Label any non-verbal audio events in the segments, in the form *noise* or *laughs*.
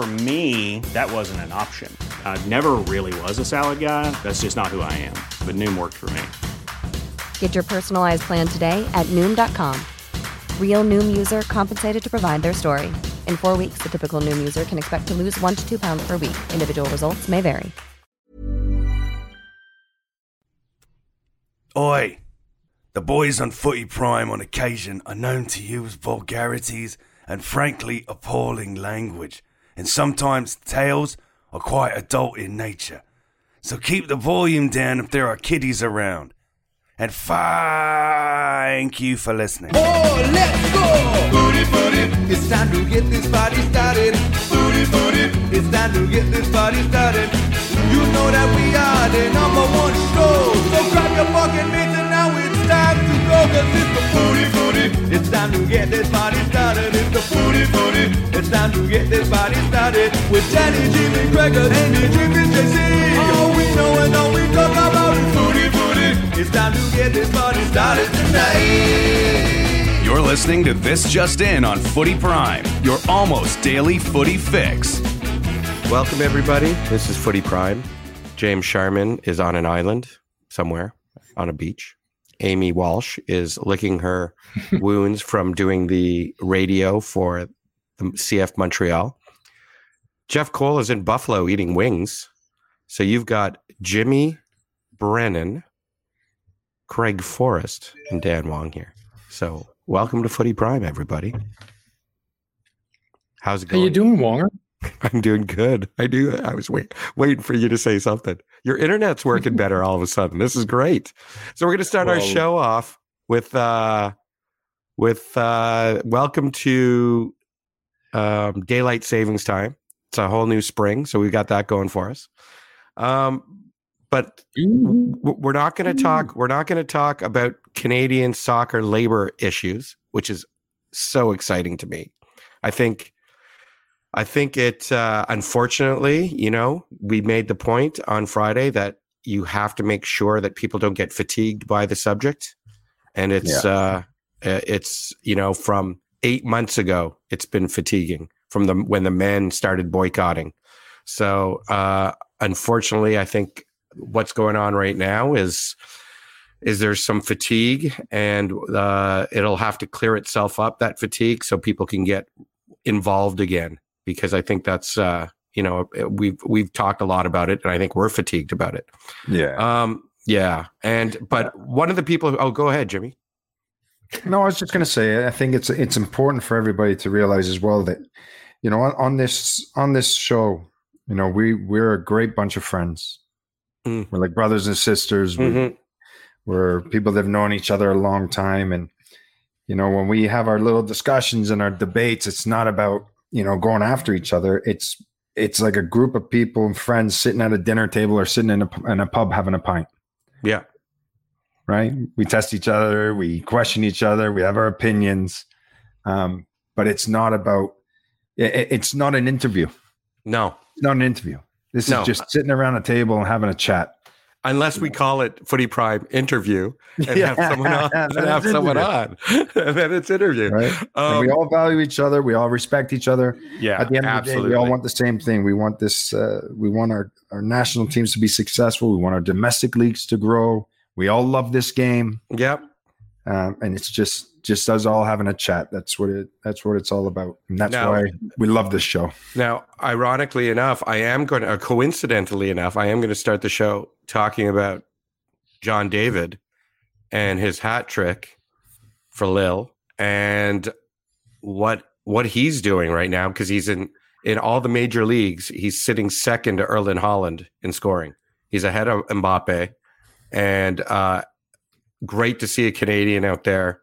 For me, that wasn't an option. I never really was a salad guy. That's just not who I am. But Noom worked for me. Get your personalized plan today at Noom.com. Real Noom user compensated to provide their story. In four weeks, the typical Noom user can expect to lose one to two pounds per week. Individual results may vary. Oi! The boys on Footy Prime on occasion are known to use vulgarities and frankly appalling language, and sometimes tales are quite adult in nature. So keep the volume down if there are kiddies around. And thank you for listening. Oh, let's go! Booty, booty, it's time to get this party started. Booty, booty, it's time to get this party started. You know that we are the number one show. So grab your fucking mitts and now it's time to go. Cause it's booty, booty, it's time to get this party started. It's the booty, booty, it's time to get this party started. With Danny, Jimmy, Gregor, Andy, Jimmy, JC. All we know and all we talk about is booty, booty. It's time to get this party started tonight. You're listening to This Just In on Footy Prime, your almost daily footy fix. Welcome, everybody. This is Footy Prime. James Sharman is on an island somewhere on a beach. Amy Walsh is licking her *laughs* wounds from doing the radio for the CF Montreal. Jeff Cole is in Buffalo eating wings. So you've got Jimmy Brennan, Craig Forrest, and Dan Wong here. So welcome to Footy Prime, everybody. How's it going? How you doing, Wonger? *laughs* I'm doing good. I do. I was wait, waiting for you to say something. Your internet's working better all of a sudden. This is great. So we're going to start our show off with uh with uh welcome to um daylight savings time. It's a whole new spring, so we've got that going for us. Um but w- we're not going to talk we're not going to talk about Canadian soccer labor issues, which is so exciting to me. I think I think it, uh, unfortunately, you know, we made the point on Friday that you have to make sure that people don't get fatigued by the subject. And it's, uh, uh, it's, you know, from eight months ago, it's been fatiguing from the, when the men started boycotting. So, uh, unfortunately, I think what's going on right now is, is there some fatigue and, uh, it'll have to clear itself up that fatigue so people can get involved again because I think that's uh, you know we've we've talked a lot about it, and I think we're fatigued about it. Yeah. Um, yeah, and but one of the people. Oh, go ahead, Jimmy. No, I was just going to say, I think it's it's important for everybody to realize as well that, you know, on, on this on this show, you know, we we're a great bunch of friends. Mm. We're like brothers and sisters. We, Mhm. We're people that have known each other a long time, and you know, when we have our little discussions and our debates, it's not about you know going after each other. It's it's like a group of people and friends sitting at a dinner table or sitting in a in a pub having a pint. Yeah, right? We test each other, we question each other, we have our opinions, um, but it's not about. It, it's not an interview. no, It's not an interview. This No. is just sitting around a table and having a chat. Unless we call it Footy Prime interview and have someone on, *laughs* and then have it's someone interview. on, *laughs* and then it's interview. Right? and Um, we all value each other. We all respect each other. yeah, At the end of the day, we all want the same thing. We want this. Uh, we want our our national teams to be successful. We want our domestic leagues to grow. We all love this game. Yep. Um, and it's just just us all having a chat. That's what it. That's what it's all about, and that's Now- why we love this show. Now, ironically enough, I am going to, or coincidentally enough, I am going to start the show talking about John David and his hat trick for Lille and what what he's doing right now because he's in in all the major leagues. He's sitting second to Erling Haaland in scoring. He's ahead of Mbappe, and uh, great to see a Canadian out there.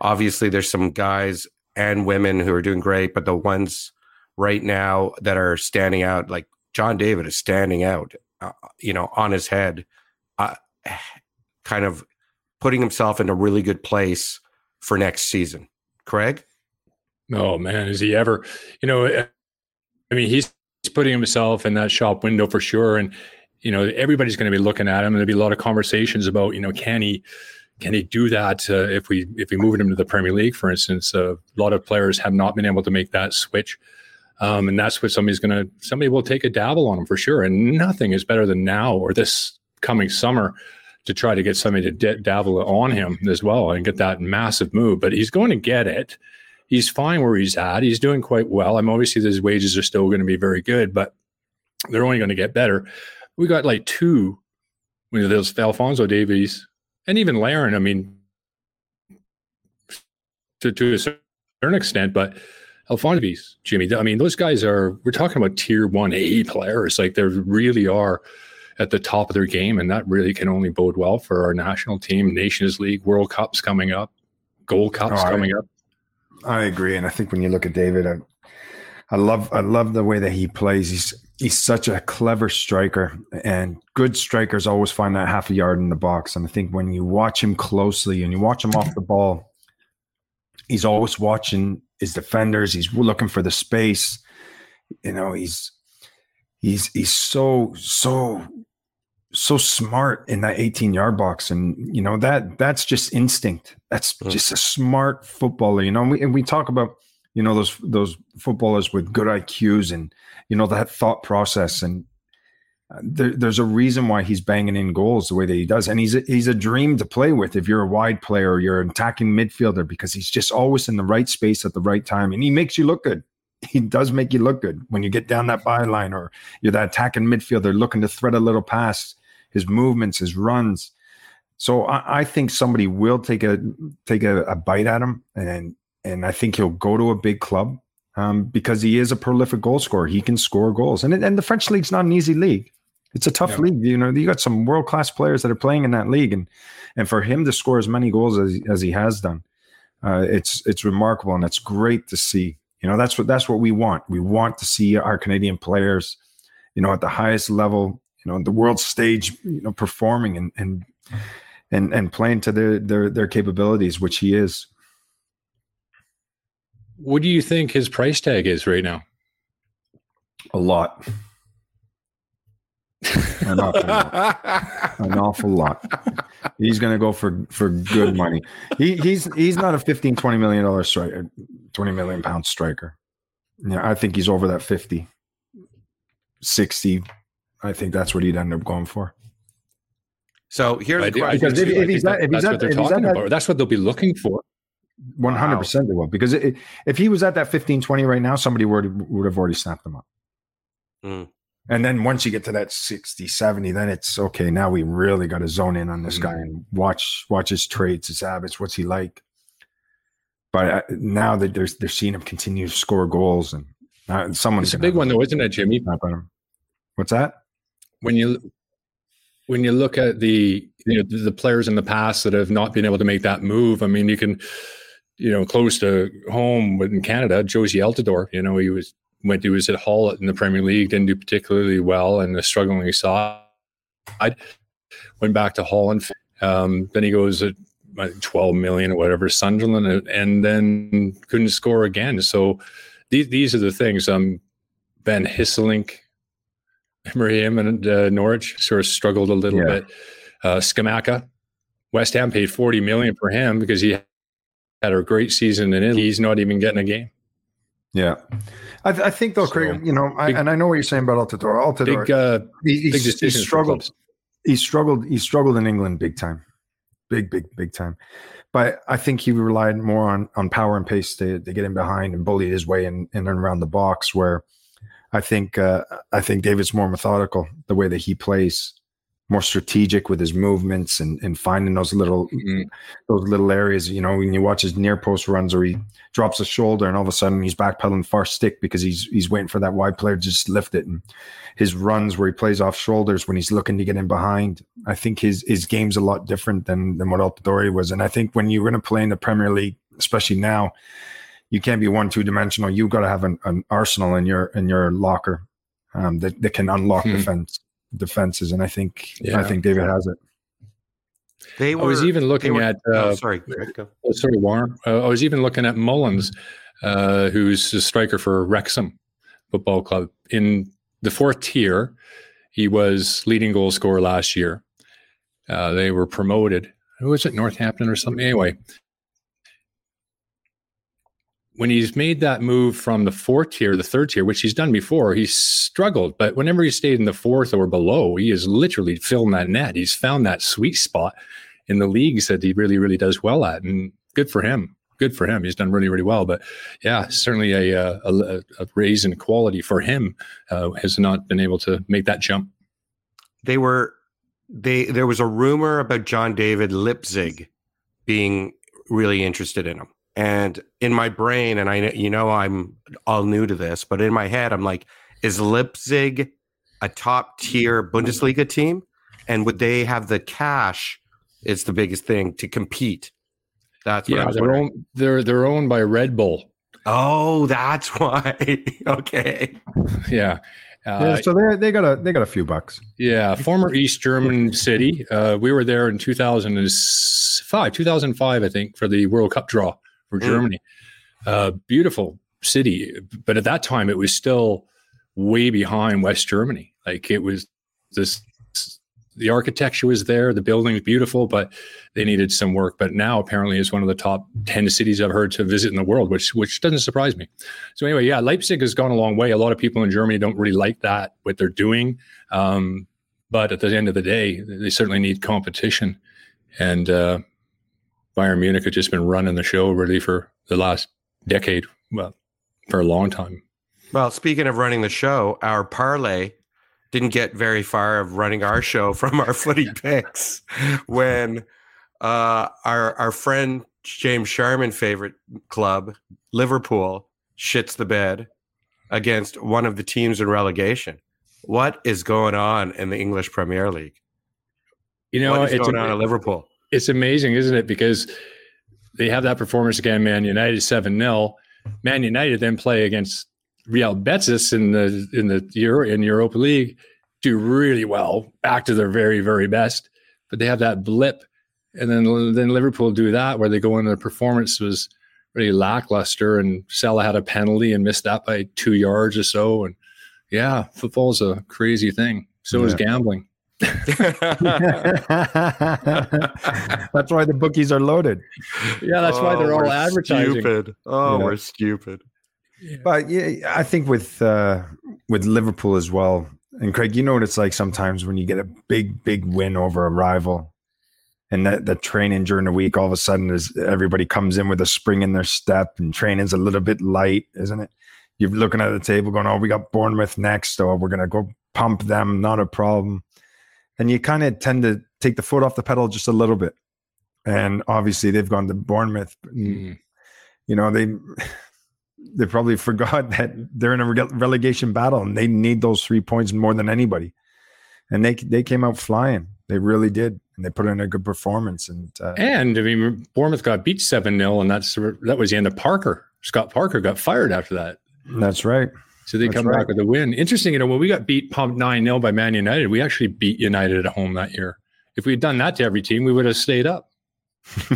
Obviously, there's some guys and women who are doing great, but the ones right now that are standing out, like John David is standing out uh, you know, on his head, uh, *sighs* kind of putting himself in a really good place for next season. Craig? Oh man, is he ever? You know, I mean, he's putting himself in that shop window for sure, and you know, everybody's going to be looking at him, there'll be a lot of conversations about, you know, can he, can he do that uh, if we if we move him to the Premier League, for instance? Uh, a lot of players have not been able to make that switch. Um, and that's what somebody's going to, somebody will take a dabble on him for sure. And nothing is better than now or this coming summer to try to get somebody to d- dabble on him as well and get that massive move. But he's going to get it. He's fine where he's at. He's doing quite well. I'm obviously his wages are still going to be very good, but they're only going to get better. We got like two, you know, those Alfonso Davies and even Larin. I mean, to, to a certain extent, but Alfonso Davies, Jimmy. I mean, those guys are. We're talking about tier one A players. Like they really are at the top of their game, and that really can only bode well for our national team. Nations League, World Cups coming up, Gold Cups oh, coming I, up. I agree, and I think when you look at David, I, I love I love the way that he plays. He's he's such a clever striker, and good strikers always find that half a yard in the box. And I think when you watch him closely and you watch him off the ball, he's always watching his defenders. He's looking for the space. You know, he's he's he's so so so smart in that 18 yard box and you know that that's just instinct that's mm. just a smart footballer you know and we, and we talk about you know those those footballers with good IQs and you know that thought process. And uh, there, there's a reason why he's banging in goals the way that he does. And he's a, he's a dream to play with if you're a wide player or you're an attacking midfielder because he's just always in the right space at the right time. And he makes you look good. He does make you look good when you get down that byline or you're that attacking midfielder looking to thread a little pass his movements, his runs. So I, I think somebody will take a take a, a, bite at him, and and I think he'll go to a big club um, because he is a prolific goal scorer. He can score goals, and and the French league's not an easy league. It's a tough yeah. league. You know, you got some world class players that are playing in that league, and and for him to score as many goals as as he has done, uh, it's it's remarkable, and it's great to see. You know, that's what that's what we want. We want to see our Canadian players, you know, at the highest level you know the world stage you know performing and and and and playing to their their their capabilities which he is what do you think his price tag is right now a lot an awful lot. An awful lot. He's going to go for for good money. He he's he's not a 15 20 million dollar striker, uh, 20 million pound striker. Yeah, I think he's over that 50 60 I think that's what he'd end up going for. So here's the question. Because if, if he's that, if that's he's what they're talking that, about. That's what they'll be looking for. One hundred percent they will. Because it, if he was at that 15, 20 right now, somebody would would have already snapped him up. Mm. And then once you get to that 60, 70, then it's okay. Now we really got to zone in on this mm. guy and watch watch his traits, his habits, what's he like. But uh, now that they're they're seeing him continue to score goals, and uh, someone's it's a big one though, isn't it, Jimmy? What's that? when you when you look at the you know the players in the past that have not been able to make that move, I mean, you can you know close to home in Canada, Jozy Altidore, you know, he was went he was at Hull in the Premier League, didn't do particularly well, and the struggling side I went back to Holland. Um, then he goes at 12 million or whatever, Sunderland, and then couldn't score again. So these these are the things. Um, Van Hesselink Miriam and uh, Norwich sort of struggled a little yeah. bit. Uh, Scamacca, West Ham paid 40 million for him because he had a great season in and he's not even getting a game. Yeah. I, th- I think though, so, Craig, you know, I, and I know what you're saying about Altidore. Altidore, big, uh, he, big he struggled. He struggled. He struggled in England big time, big, big, big time. But I think he relied more on on power and pace to, to get him behind and bully his way in, in and around the box. Where I think uh, I think David's more methodical the way that he plays, more strategic with his movements and, and finding those little mm-hmm. those little areas. You know, when you watch his near post runs or he drops a shoulder and all of a sudden he's backpedaling far stick because he's he's waiting for that wide player to just lift it. And his runs where he plays off shoulders when he's looking to get in behind. I think his his game's a lot different than than what Altidore was. And I think when you're going to play in the Premier League, especially now you can't be one two dimensional. You've got to have an, an, arsenal in your in your locker um, that that can unlock hmm. defense defenses, and I think Yeah. I think David has it. They were, I was even looking were- at. oh, Uh, sorry, Oh, sorry, Warren. Uh, I was even looking at Mullins, uh, who's a striker for Wrexham Football Club. In the fourth tier, he was leading goal scorer last year. Uh, they were promoted. Who was it? Northampton or something? Anyway, when he's made that move from the fourth tier the third tier, which he's done before, he's struggled. But whenever he stayed in the fourth or below, he is literally filling that net. He's found that sweet spot in the leagues that he really, really does well at. And good for him. Good for him. He's done really, really well. But yeah, certainly a, uh, a, a raise in quality for him uh, has not been able to make that jump. they were they there was a rumor about John David Leipzig being really interested in him. And in my brain, and I you know I'm all new to this, but in my head, I'm like, is Leipzig a top tier Bundesliga team? And would they have the cash? Is the biggest thing to compete. That's what I Yeah, they're, wondering. own, they're they're owned by Red Bull. Oh, that's *laughs* why. okay. Yeah. yeah, Uh, so they they got a they got a few bucks. Yeah, former East German city. Uh, we were there in 2005, 2005, I think, for the World Cup draw for Mm. Germany. Uh, beautiful city, but at that time it was still way behind West Germany. Like it was this, the architecture was there, the building was beautiful, but they needed some work. But now apparently it's one of the top 10 cities I've heard to visit in the world, which which doesn't surprise me. So anyway, yeah, Leipzig has gone a long way. A lot of people in Germany don't really like that what they're doing. Um, but at the end of the day, they certainly need competition. And uh, Bayern Munich has just been running the show really for the last decade, well, for a long time. Well, speaking of running the show, our parlay didn't get very far of running our show *laughs* from our footy *laughs* picks when uh, our our friend James Sharman favorite club, Liverpool, shits the bed against one of the teams in relegation. What is going on in the English Premier League? You know, what is it's, going on at Liverpool? It's amazing, isn't it? Because they have that performance again, Man United 7 0. Man United then play against Real Betis in the in the Euro in Europa League, do really well, back to their very, very best. But they have that blip. And then then Liverpool do that where they go in the performance was really lackluster and Salah had a penalty and missed that by two yards or so. And yeah, football's a crazy thing. So is gambling. *laughs* That's why the bookies are loaded. Yeah, that's why they're Oh, all we're advertising. Stupid. Oh, Yeah. we're stupid. But yeah, I think with uh, with Liverpool as well, and Craig, you know what it's like sometimes when you get a big, big win over a rival, and that the training during the week, all of a sudden, is everybody comes in with a spring in their step, and training's a little bit light, isn't it? You're looking at the table, going, "Oh, we got Bournemouth next, or we're gonna go pump them, not a problem," and you kind of tend to take the foot off the pedal just a little bit. And obviously, they've gone to Bournemouth. Mm. You know, they they probably forgot *laughs* that they're in a relegation battle and they need those three points more than anybody. And they they came out flying. They really did, and they put in a good performance. And uh, And I mean, Bournemouth got beat seven 0 and that's that was the end of Parker. Scott Parker got fired after that, that's right. So they That's come right. back with a win. Interesting, you know, when we got beat pumped nine 0 by Man United, we actually beat United at home that year. If we had done that to every team, we would have stayed up. *laughs*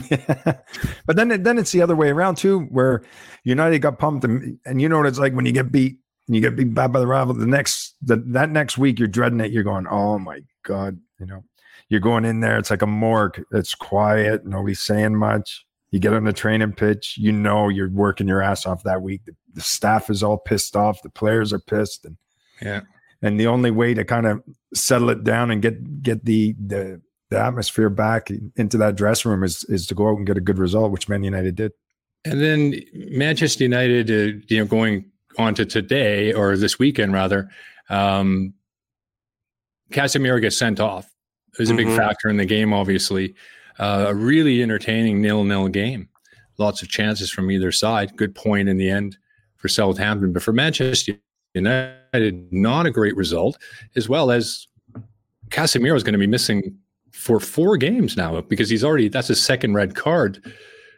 but then then it's the other way around too, where United got pumped, and, and you know what it's like when you get beat and you get beat bad by the rival. The next the, that next week, you're dreading it. You're going, oh my god, you know, you're going in there. It's like a morgue. It's quiet. Nobody's saying much. You get on the training pitch. You know you're working your ass off that week. The staff is all pissed off. The players are pissed, and Yeah. and the only way to kind of settle it down and get get the the the atmosphere back into that dressing room is is to go out and get a good result, which Man United did. And then Manchester United, uh, you know, going on to today or this weekend rather, um, Casemiro gets sent off. It was a big Mhm. factor in the game, obviously. Uh, a really entertaining nil-nil game. Lots of chances from either side. Good point in the end for Southampton, but for Manchester United, not a great result. As well as Casemiro is going to be missing for four games now because he's already that's his second red card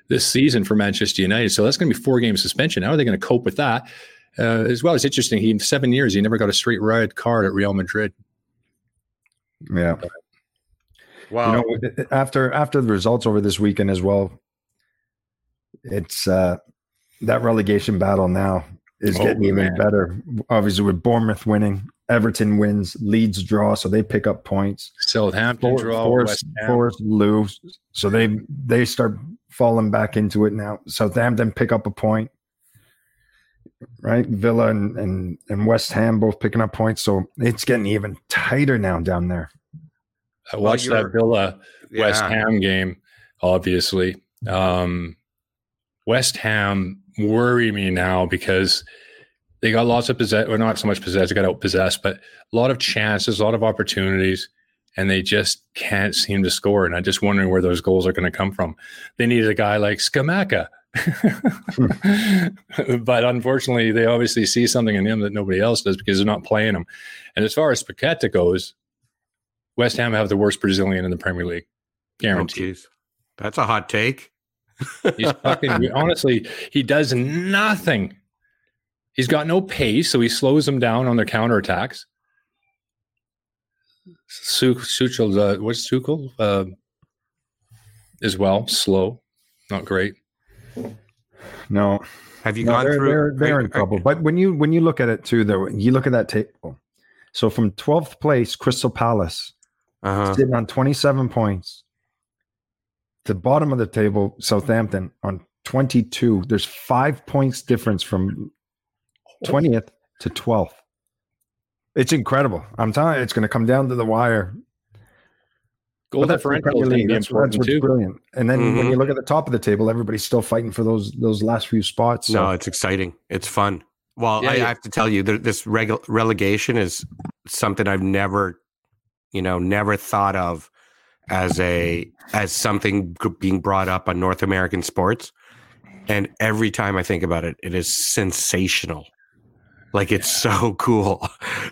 this season for Manchester United. So that's going to be four game suspension. How are they going to cope with that? Uh, as well, it's interesting. He in seven years he never got a straight red card at Real Madrid. Yeah. Wow. You know, after after the results over this weekend as well, it's uh that relegation battle now is Oh, getting even man. better. Obviously, with Bournemouth winning, Everton wins, Leeds draw, so they pick up points. Southampton For- draw, Forest, West Ham. Forest lose, so they they start falling back into it now. Southampton pick up a point, right? Villa and and, and West Ham both picking up points, so it's getting even tighter now down there. I watched you're- that Villa West Yeah. Ham game, obviously. Um, West Ham worry me now because they got lots of possess, well, not so much possessed, they got out possessed, but a lot of chances, a lot of opportunities, and they just can't seem to score. And I'm just wondering where those goals are going to come from. They needed a guy like Scamacca. *laughs* but unfortunately, they obviously see something in him that nobody else does because they're not playing him. And as far as Paqueta goes, West Ham have the worst Brazilian in the Premier League. Oh, Guaranteed. jeez. That's a hot take. He's fucking honestly, he does nothing. He's got no pace, so he slows them down on their counterattacks. Su- Souček, uh, what's Souček? Uh, as well, slow, not great. No, Have you No, gone they're, through? They're, they're in I- I- trouble. But when you when you look at it too, though, you look at that table. So from 12th place, Crystal Palace Uh-huh. sitting on 27 points. The bottom of the table, Southampton on 22. There's five points difference from 20th to 12th. It's incredible. I'm telling you, it's going to come down to the wire. Goal differential is going to League. be That's, that's important what's too. brilliant. And then when Mhm. you look at the top of the table, everybody's still fighting for those those last few spots. So No, it's exciting. It's fun. Well, Yeah, I, yeah. I have to tell you, th- this reg- relegation is something I've never, you know, never thought of as a as something being brought up on North American sports. And every time I think about it, it is sensational. Like it's so *laughs* cool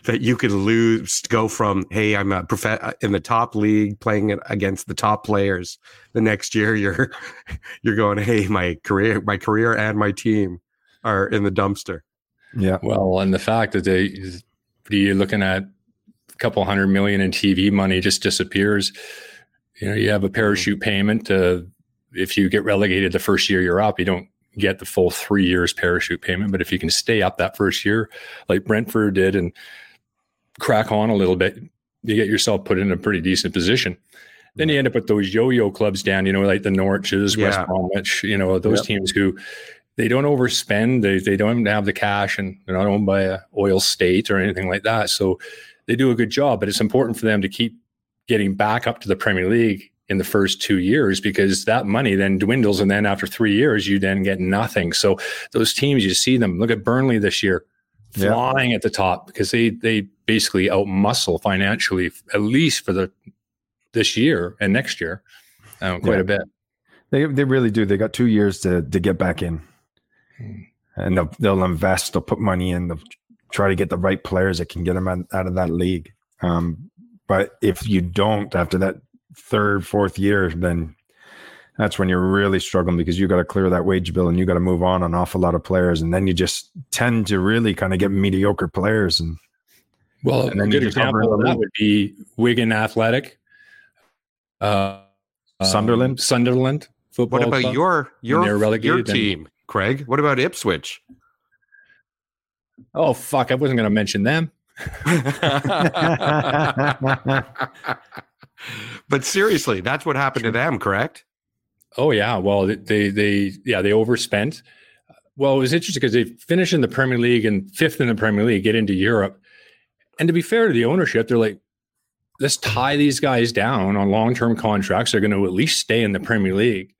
that you could lose, go from hey, I'm a prof- in the top league playing it against the top players. The next year, *laughs* you're you're going, hey, my career, my career, and my team are in the dumpster. yeah. Well, and the fact that they, you're looking at a couple hundred million in TV money just disappears. You know, you have a parachute payment. Uh, if you get relegated the first year you're up, you don't get the full three years parachute payment. But if you can stay up that first year, like Brentford did, and crack on a little bit, you get yourself put in a pretty decent position. Then you end up with those yo-yo clubs down, you know, like the Norwiches, West Bromwich, you know, those Yep. teams who they don't overspend. They they don't have the cash, and they're not owned by a oil state or anything like that. So they do a good job. But it's important for them to keep getting back up to the Premier League in the first two years because that money then dwindles, and then after three years, you then get nothing. So those teams, you see them. Look at Burnley this year, Yeah. flying at the top because they they basically outmuscle financially at least for the this year and next year um, quite Yeah. a bit. They they really do. They got two years to to get back in, and they'll they'll invest. They'll put money in. They'll try to get the right players that can get them out, out of that league. Um, but if you don't after that third, fourth year, then that's when you're really struggling because you got to clear that wage bill and you got to move on an awful lot of players, and then you just tend to really kind of get mediocre players. And Well, And a then you good example of that would be Wigan Athletic, uh, um, Sunderland? Sunderland football. What about club. your your your relegated, then- team, Craig? What about Ipswich? Oh fuck! I wasn't going to mention them. *laughs* but seriously, that's what happened to them, correct? Oh yeah, well they they yeah they overspent. Well, it was interesting because they finished in the Premier League and fifth in the Premier League, get into Europe, and to be fair to the ownership, they're like, let's tie these guys down on long term contracts. They're going to at least stay in the Premier League,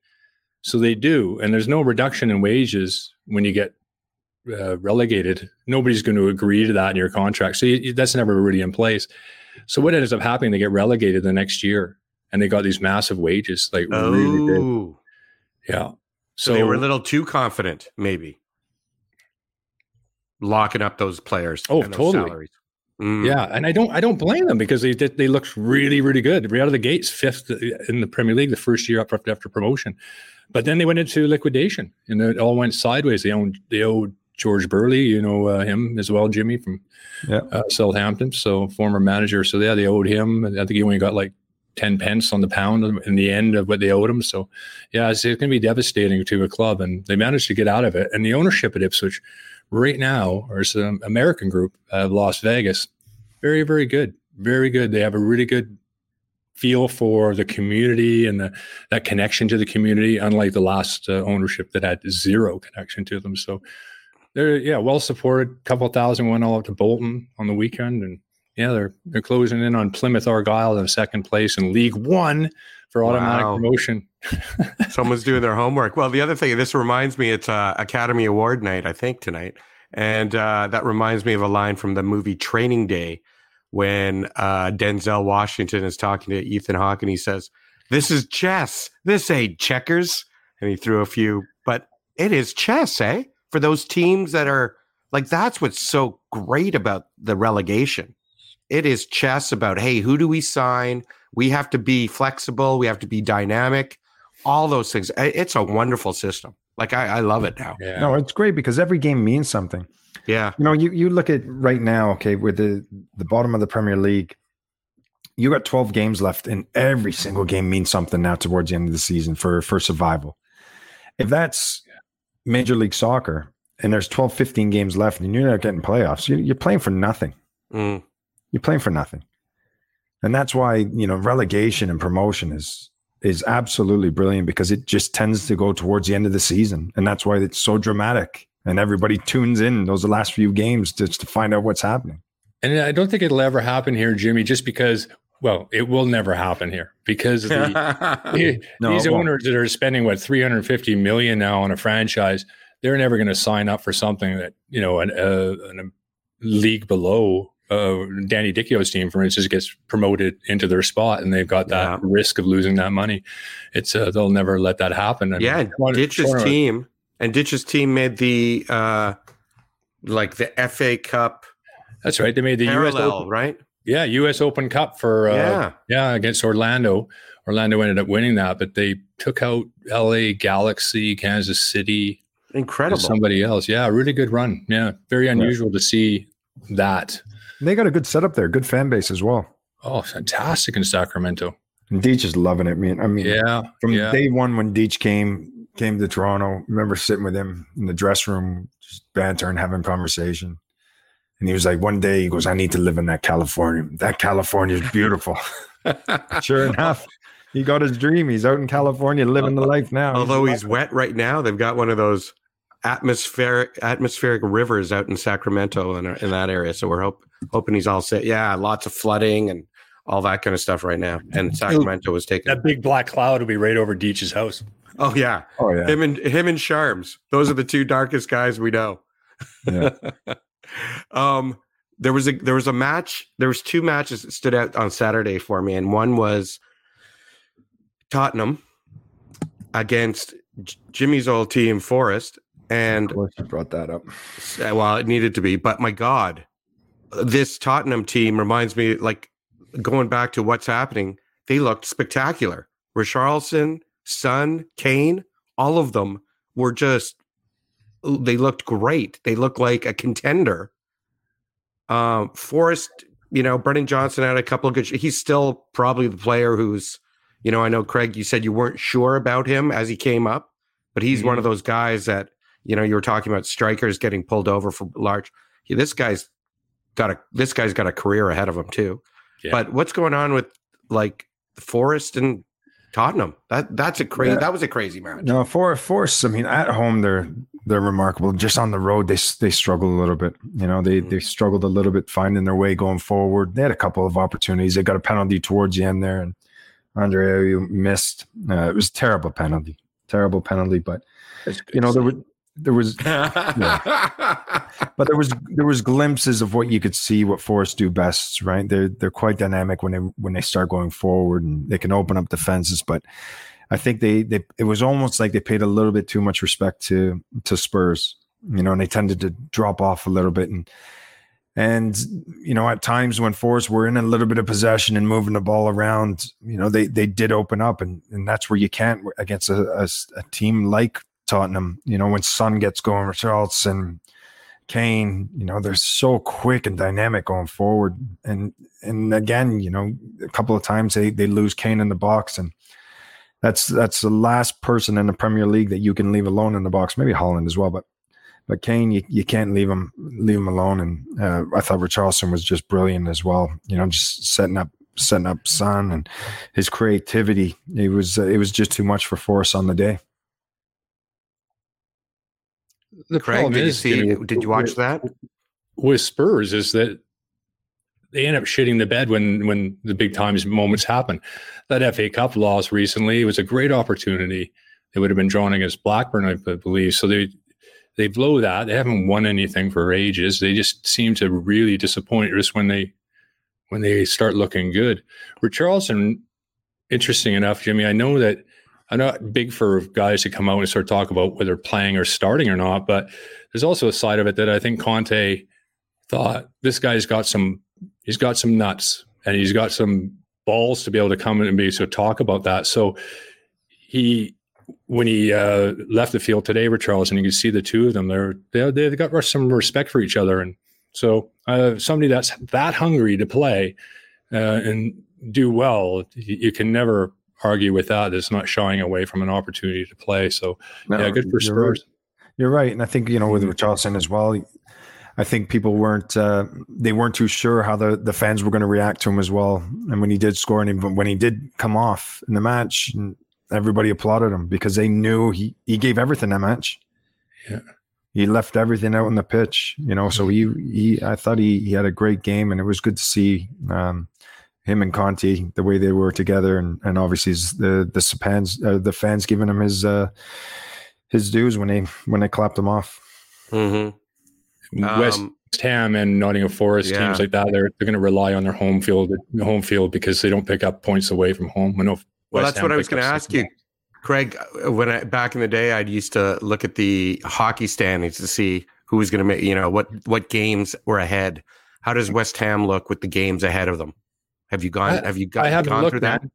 so they do, and there's no reduction in wages when you get uh, relegated. Nobody's going to agree to that in your contract, so you, that's never really in place. So what ends up happening? They get relegated the next year, and they got these massive wages, like really big. Oh, Yeah. so they were a little too confident, maybe locking up those players. Oh, and those totally. salaries. Mm. Yeah, and I don't I don't blame them because they did they looked really really good right out of the gates, fifth in the Premier League the first year up after, after promotion, but then they went into liquidation and it all went sideways. They owned they owed George Burley, you know uh, him as well, Jimmy from Yeah. uh, Southampton, so former manager. So yeah, they owed him. I think he only got like ten pence on the pound in the end of what they owed him. So yeah, it's, it's going to be devastating to a club, and they managed to get out of it. And the ownership at Ipswich right now, or an American group of Las Vegas, very very good, very good. They have a really good feel for the community and the, that connection to the community, unlike the last uh, ownership that had zero connection to them. So they're yeah well supported. couple thousand went all up to Bolton on the weekend, and yeah they're they're closing in on Plymouth Argyle in second place in League One for automatic Wow. promotion. *laughs* Someone's doing their homework. Well, the other thing, this reminds me, it's uh, Academy Award night, I think, tonight. And uh, that reminds me of a line from the movie Training Day when uh, Denzel Washington is talking to Ethan Hawke and he says, This is chess. This ain't checkers. And he threw a few, but it is chess, eh? For those teams that are like, that's what's so great about the relegation. It is chess about, hey, who do we sign? We have to be flexible. We have to be dynamic all those things. It's a wonderful system. Like I, I love it now. Yeah. No, it's great because every game means something. Yeah. You know, you, you look at right now, okay, with the the bottom of the Premier League, you got 12 games left, and every single game means something now towards the end of the season for for survival. If that's Major League Soccer and there's 12, 15 games left and you're not getting playoffs, you're, you're playing for nothing. Mm. You're playing for nothing. And that's why, you know, relegation and promotion is is absolutely brilliant because it just tends to go towards the end of the season. And that's why it's so dramatic. And everybody tunes in those last few games just to find out what's happening. And I don't think it'll ever happen here, Jimmy, just because. Well, it will never happen here because the, *laughs* No, these owners that are spending what 350 million now on a franchise, they're never going to sign up for something that you know an, uh, an, a league below. Uh, Danny Dichio's team, for instance, gets promoted into their spot, and they've got that Yeah. risk of losing that money. It's uh, they'll never let that happen. And yeah. Ditch's Toronto- team and Ditch's team made the uh like the FA Cup That's right. They made the U.S. parallel, Open, right? Yeah U.S. Open Cup for uh, yeah. Yeah, against Orlando. Orlando ended up winning that, but they took out LA Galaxy, Kansas City, and Incredible. somebody else. Yeah, really good run. Yeah, very unusual to see that. And they got a good setup there, good fan base as well. Oh, fantastic in Sacramento. And Deech is loving it. I mean, I mean, Yeah, from yeah. day one when Deech came came to Toronto, I remember sitting with him in the dress room, just bantering, having conversation. And he was like, one day he goes, I need to live in that California. That California is beautiful. *laughs* sure enough, he got his dream. He's out in California living the life now. Although he's wet right now, they've got one of those atmospheric atmospheric rivers out in Sacramento in, in that area. So we're hope, hoping he's all set. Yeah, lots of flooding and all that kind of stuff right now. And Sacramento was taken. That big black cloud will be right over Deech's house. Oh yeah, oh yeah, him and him and Sharms. Those are the two darkest guys we know. yeah. *laughs* um, there was a there was a match. There was two matches that stood out on Saturday for me, and one was Tottenham against J- Jimmy's old team, Forest, and Of course, you brought that up. Well, it needed to be, but my God, this Tottenham team reminds me like going back to what's happening. They looked spectacular. Richarlison, Son, Kane, all of them were just. They looked great. They looked like a contender. Um, Forest, you know, Brennan Johnson had a couple of good. He's still probably the player who's, you know, I know Craig. You said you weren't sure about him as he came up, but he's one of those guys that you know, you were talking about strikers getting pulled over for large. Yeah, this guy's got a this guy's got a career ahead of him too. Yeah. But what's going on with like Forest and Tottenham? That that's a crazy. Yeah. That was a crazy match. No, for Force. I mean, at home they're they're remarkable. Just on the road, they they struggle a little bit. You know, they they struggled a little bit finding their way going forward. They had a couple of opportunities. They got a penalty towards the end there, and Andre Ayew missed. Uh, it was a terrible penalty, terrible penalty. But you know, there was there was *laughs* but there was there was glimpses of what you could see what Forest do best, right? They're they're quite dynamic when they when they start going forward and they can open up defenses. But I think they they it was almost like they paid a little bit too much respect to to Spurs, you know, and they tended to drop off a little bit and and you know at times when Forest were in a little bit of possession and moving the ball around, you know they they did open up and and that's where you can't against a, a, a team like Tottenham. You know when Son gets going, Richarlison, and Kane, you know, they're so quick and dynamic going forward. And and again, you know, a couple of times they they lose Kane in the box, and that's that's the last person in the Premier League that you can leave alone in the box. Maybe Haaland as well, but but Kane, you, you can't leave him leave him alone. And uh, I thought Richarlison was just brilliant as well. You know, just setting up setting up Son and his creativity. It was uh, it was just too much for Forest on the day. The Craig, problem did you is, see? you know, Did you watch with- that? with Spurs is that they end up shitting the bed when when the big times moments happen. That FA Cup loss recently was a great opportunity. They would have been drawn against Blackburn, I believe. So they they blow that. They haven't won anything for ages. They just seem to really disappoint just when they when they start looking good. Richarlison, interesting enough, Jimmy. I know that I'm not big for guys to come out and start talk about whether playing or starting or not, but there's also a side of it that I think Conte thought this guy's got some he's got some nuts and he's got some balls to be able to come in and be so talk about that. So he when he uh, left the field today with Charles and you can see the two of them they're they they've got some respect for each other and so uh, somebody that's that hungry to play uh, and do well you, you can never argue with that it's not shying away from an opportunity to play so No, yeah good for you're right. Spurs You're right, and I think you know with Richarlison as well. I think people weren't uh, they weren't too sure how the, the fans were going to react to him as well. And when he did score, and even when he did come off in the match, everybody applauded him because they knew he he gave everything that match. Yeah. he left everything out on the pitch. You know, so he he I thought he he had a great game, and it was good to see. Um, him and Conte, the way they were together, and, and obviously the the fans uh, the fans giving him his uh, his dues when they when they clapped him off. Mm-hmm. West Um, Ham and Nottingham Forest Yeah. teams like that, they're they're going to rely on their home field, home field because they don't pick up points away from home. I know. Well, West that's Ham what I was going to ask you, Craig. uh, When I back in the day, I used to look at the hockey standings to see who was going to make, you know, what what games were ahead. How does West Ham look with the games ahead of them? Have you gone? I- have you got, I haven't gone looked, through that? man.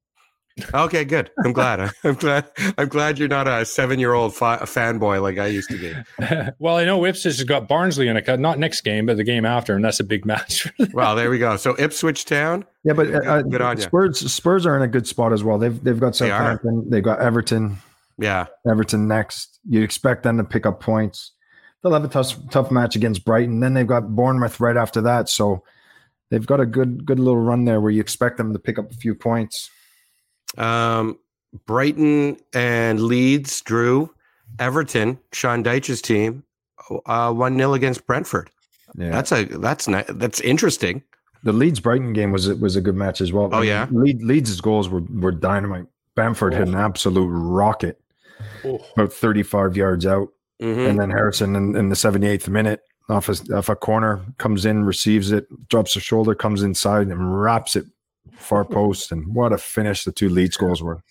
Okay, good. I'm glad. *laughs* I'm glad. I'm glad you're not a seven year old fa- fanboy like I used to be. *laughs* well, I know Ipswich has got Barnsley in it, not next game, but the game after, and that's a big match. Well, there we go. So Ipswich Town. Yeah, but uh, Good on ya. Spurs Spurs are in a good spot as well. They've they've got They are. Southampton, they've got Everton, Yeah. Everton next. You expect them to pick up points. They'll have a tough tough match against Brighton. Then they've got Bournemouth right after that. So they've got a good good little run there where you expect them to pick up a few points. Um, Brighton and Leeds drew. Everton, Sean Dyche's team, uh, one 0 against Brentford. Yeah, That's a that's ni- that's interesting. the Leeds Brighton game was was a good match as well. Oh, yeah? Leeds, Leeds' goals were were dynamite. Bamford hit an absolute rocket, about thirty five yards out. Mhm. and then Harrison in, in the 78th minute off a, off a corner comes in, receives it, drops the shoulder, comes inside and wraps it far post. And what a finish the two lead goals were.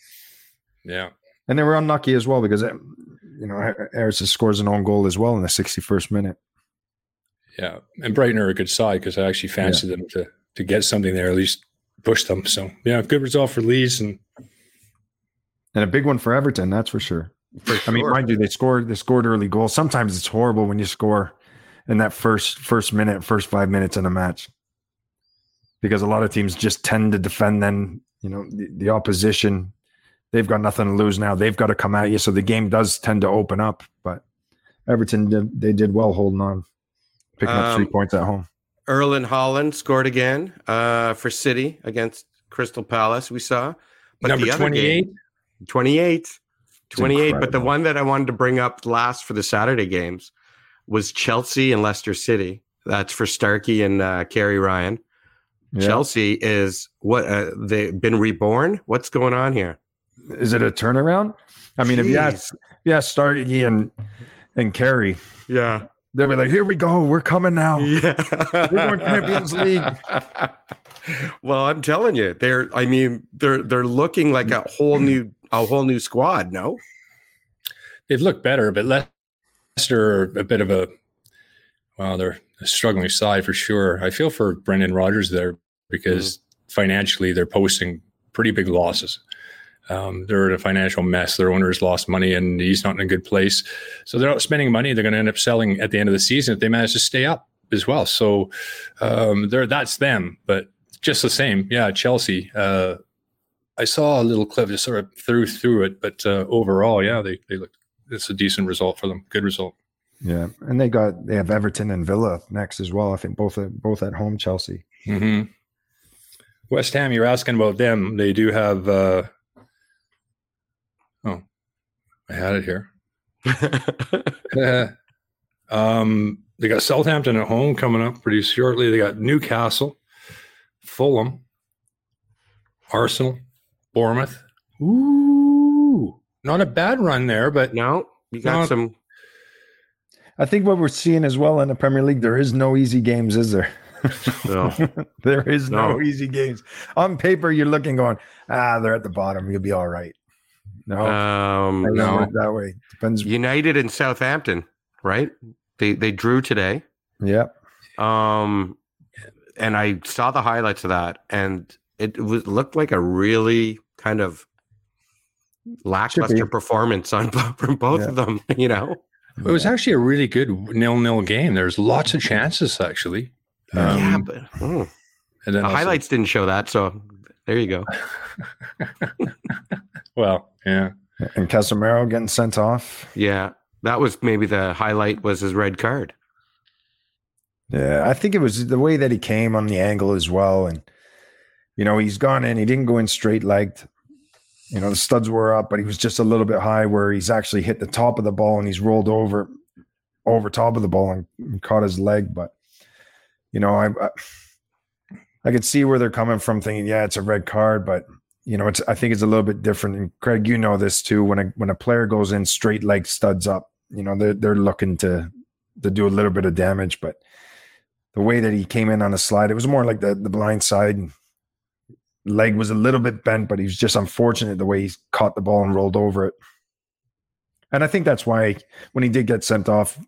yeah. And they were unlucky as well because, um, you know, Harrison scores an own goal as well in the 61st minute. Yeah, and Brighton are a good side because I actually fancy them to to get something there, at least push them. So yeah, good result for Leeds, and And a big one for Everton, that's for sure. I mean, mind you, they scored they scored early goals. Sometimes it's horrible when you score in that first first minute, first five minutes in a match. Because a lot of teams just tend to defend then, you know, the, the opposition, they've got nothing to lose now. They've got to come at you. So the game does tend to open up. But Everton did they did well holding on, picking up three Um, points at home. Erling Haaland scored again uh, for City against Crystal Palace. We saw, but number the other twenty eight. game, 28, 28. But the one that I wanted to bring up last for the Saturday games was Chelsea and Leicester City. That's for Starkey and uh, Kerry Ryan. Yeah. Chelsea is what uh, they've been reborn. What's going on here? Is it a turnaround? I mean, if you Jeez. ask, yeah, Starkey and and Kerry, Yeah, they'll be like, "Here we go, we're coming now." *laughs* yeah. We're going Champions League. well, I'm telling you, they're. I mean, they're they're looking like a whole new a whole new squad. No, They've looked better, but Leicester are a bit of a well, they're a struggling side for sure. I feel for Brendan Rodgers there because financially they're posting pretty big losses. Um, they're in a financial mess. Their owners lost money, and he's not in a good place. So they're not spending money. They're going to end up selling at the end of the season if they manage to stay up as well. So um, there, that's them. But just the same, yeah, Chelsea. Uh, I saw a little clip, just sort of threw through it, but uh, overall, yeah, they they look. It's a decent result for them. Good result. Yeah, and they got they have Everton and Villa next as well. I think both at, both at home. Chelsea. Mm-hmm. West Ham, you're asking about them. They do have. Uh, oh, I had it here. *laughs* *laughs* um, they got Southampton at home coming up pretty shortly. They got Newcastle, Fulham, Arsenal, Bournemouth. Ooh, not a bad run there, but no, you got Not- some. I think what we're seeing as well in the Premier League, there is no easy games, is there? No. *laughs* there is no. No. easy games. On paper, you're looking going, ah, they're at the bottom. You'll be all right. No, Um, no. that way. Depends. United and Southampton, right? They they drew today. Yep. Um, and I saw the highlights of that, and it was looked like a really kind of lackluster Chippy. performance on *laughs* from both Yeah. of them. *laughs* You know, it was actually a really good nil-nil game. There's lots of chances actually. Um, yeah, but mm, and then the also- highlights didn't show that. So there you go. *laughs* Well, yeah. And Casemiro getting sent off. Yeah, that was maybe the highlight was his red card. Yeah, I think it was the way that he came on the angle as well. And, you know, he's gone in, he didn't go in straight legged. You know, the studs were up, but he was just a little bit high where he's actually hit the top of the ball and he's rolled over over top of the ball and, and caught his leg. But, you know, I, I I could see where they're coming from thinking, yeah, it's a red card, but you know, it's I think it's a little bit different. And Craig, you know this too. When a when a player goes in straight leg studs up, you know, they're they're looking to to do a little bit of damage, but the way that he came in on a slide, it was more like the the blind side. Leg was a little bit bent, but he was just unfortunate the way he caught the ball and rolled over it. And I think that's why when he did get sent off,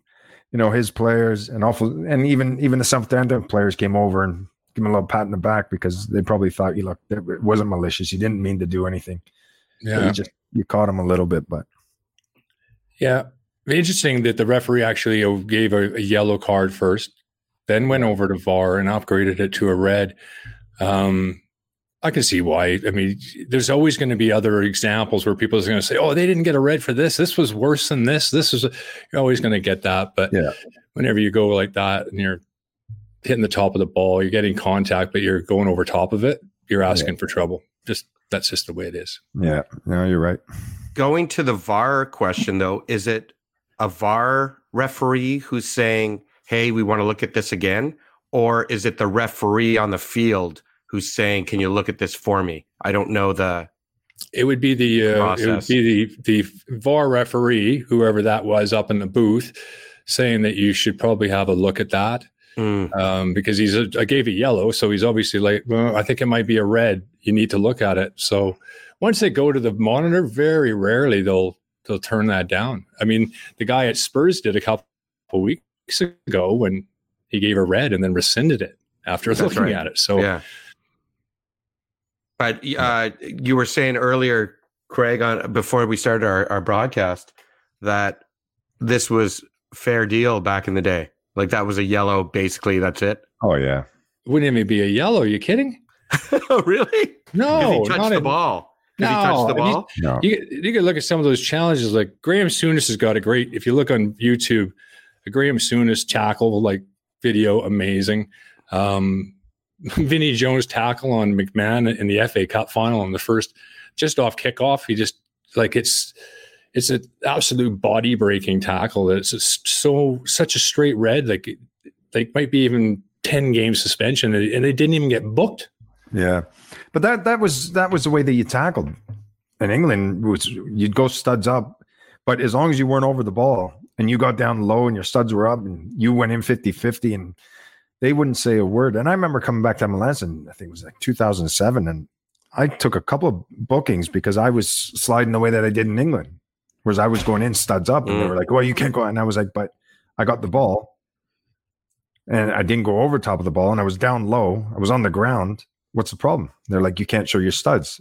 you know, his players and awful and even even the Southampton players came over and give him a little pat in the back because they probably thought you look it wasn't malicious. You didn't mean to do anything. Yeah. You just you caught him a little bit, but Yeah. Interesting that the referee actually uh, gave a, a yellow card first, then went over to VAR and upgraded it to a red. Um, I can see why. I mean, there's always going to be other examples where people are going to say, "Oh, they didn't get a red for this. This was worse than this. This is." You're always going to get that. But Yeah. whenever you go like that and you're hitting the top of the ball, you're getting contact, but you're going over top of it, you're asking for trouble. Just that's just the way it is. yeah, no, you're right. Going to the VAR question though, is it a VAR referee who's saying, "Hey, we want to look at this again," or is it the referee on the field who's saying, "Can you look at this for me?" I don't know the. It would be the uh, it would be the the VAR referee, whoever that was up in the booth, saying that you should probably have a look at that Mm, um, because he's a, I gave it yellow, so he's obviously like, well, I think it might be a red. You need to look at it. So once they go to the monitor, very rarely they'll they'll turn that down. I mean, the guy at Spurs did a couple weeks ago when he gave a red and then rescinded it after That's looking right. at it. So yeah. But uh, you were saying earlier, Craig, on before we started our, our broadcast, that this was fair deal back in the day. Like that was a yellow. Basically, that's it. Oh yeah. wouldn't even be a yellow. Are you kidding? *laughs* really? really? 'Cause No, he touched the in- ball. 'Cause he No, touched the I mean, ball. No. You, you can look at some of those challenges. Like Graham Souness has got a great. If you look on YouTube, a Graham Souness tackle like video, amazing. Um, *laughs* Vinnie Jones tackle on McMahon in the FA Cup final in the first, just off kickoff. He just like it's it's an absolute body breaking tackle. It's so such a straight red. Like like might be even ten game suspension, and and they didn't even get booked. Yeah, but that that was that was the way that you tackled in England. Was you'd go studs up, but as long as you weren't over the ball and you got down low and your studs were up and you went in 50-50 and they wouldn't say a word. And I remember coming back to MLS and I think it was like 2007 and I took a couple of bookings because I was sliding the way that I did in England, whereas I was going in studs up and they Mm. were like, "Well, you can't go." And I was like, "But I got the ball." And I didn't go over top of the ball and I was down low. I was on the ground what's the problem? They're like, you can't show your studs.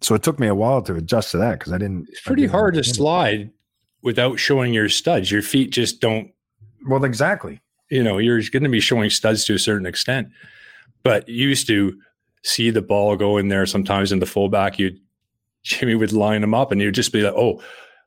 So it took me a while to adjust to that because I didn't. It's pretty didn't hard to slide without showing your studs. Your feet just don't Well, exactly. You know, you're going to be showing studs to a certain extent. But you used to see the ball go in there sometimes in the fullback. You *laughs* Jimmy would line them up and you'd just be like, oh,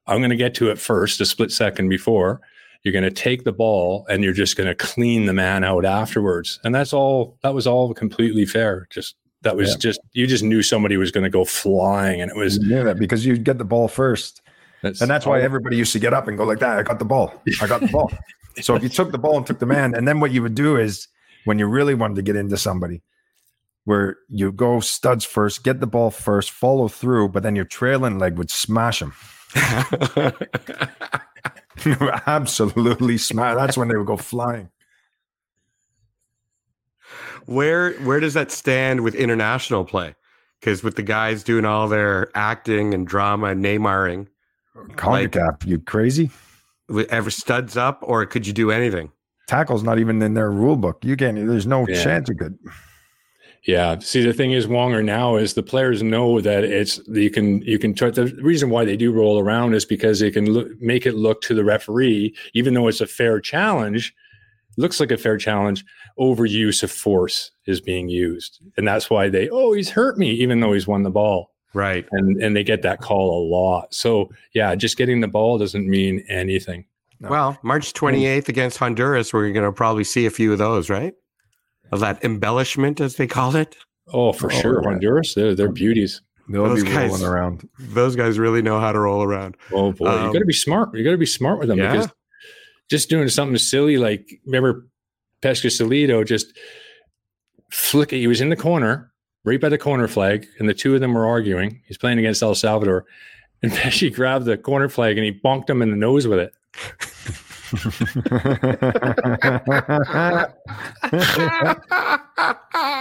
I'm going to get to it first, a split second before. You're going to take the ball and you're just going to clean the man out afterwards. And that's all, that was all completely fair. Just, that was Yeah. just, you just knew somebody was going to go flying and it was, You knew that because you'd get the ball first. that's, And that's why everybody used to get up and go like that. I got the ball. I got the ball. *laughs* so if you took the ball and took the man, and then what you would do is when you really wanted to get into somebody, where you go studs first, get the ball first, follow through, but then your trailing leg would smash them. *laughs* Absolutely smash. That's when they would go flying. where where does that stand with international play? Because with the guys doing all their acting and drama and Neymaring, CONCACAF, you crazy? With ever studs up, or could you do anything? Tackle's not even in their rule book. You can't. There's no Yeah. chance you could. Yeah. See, the thing is, Wonger now is the players know that it's you can you can try. The reason why they do roll around is because they can look, make it look to the referee, even though it's a fair challenge, looks like a fair challenge. Overuse of force is being used, and that's why they oh he's hurt me, even though he's won the ball, Right. and and they get that call a lot. So yeah, just getting the ball doesn't mean anything. No. Well, March 28th against Honduras, we're going to probably see a few of those, right? Of that embellishment, as they call it. Oh, for Oh, sure, yeah. Honduras, they're they're beauties. They'll Those be guys- rolling around. Those guys really know how to roll around. Oh boy, Um, you got to be smart. You got to be smart with them Yeah. because just doing something silly like remember Peschisolido just flick He was in the corner, right by the corner flag, and the two of them were arguing. He's playing against El Salvador, and *laughs* Pesci grabbed the corner flag and he bonked him in the nose with it. *laughs*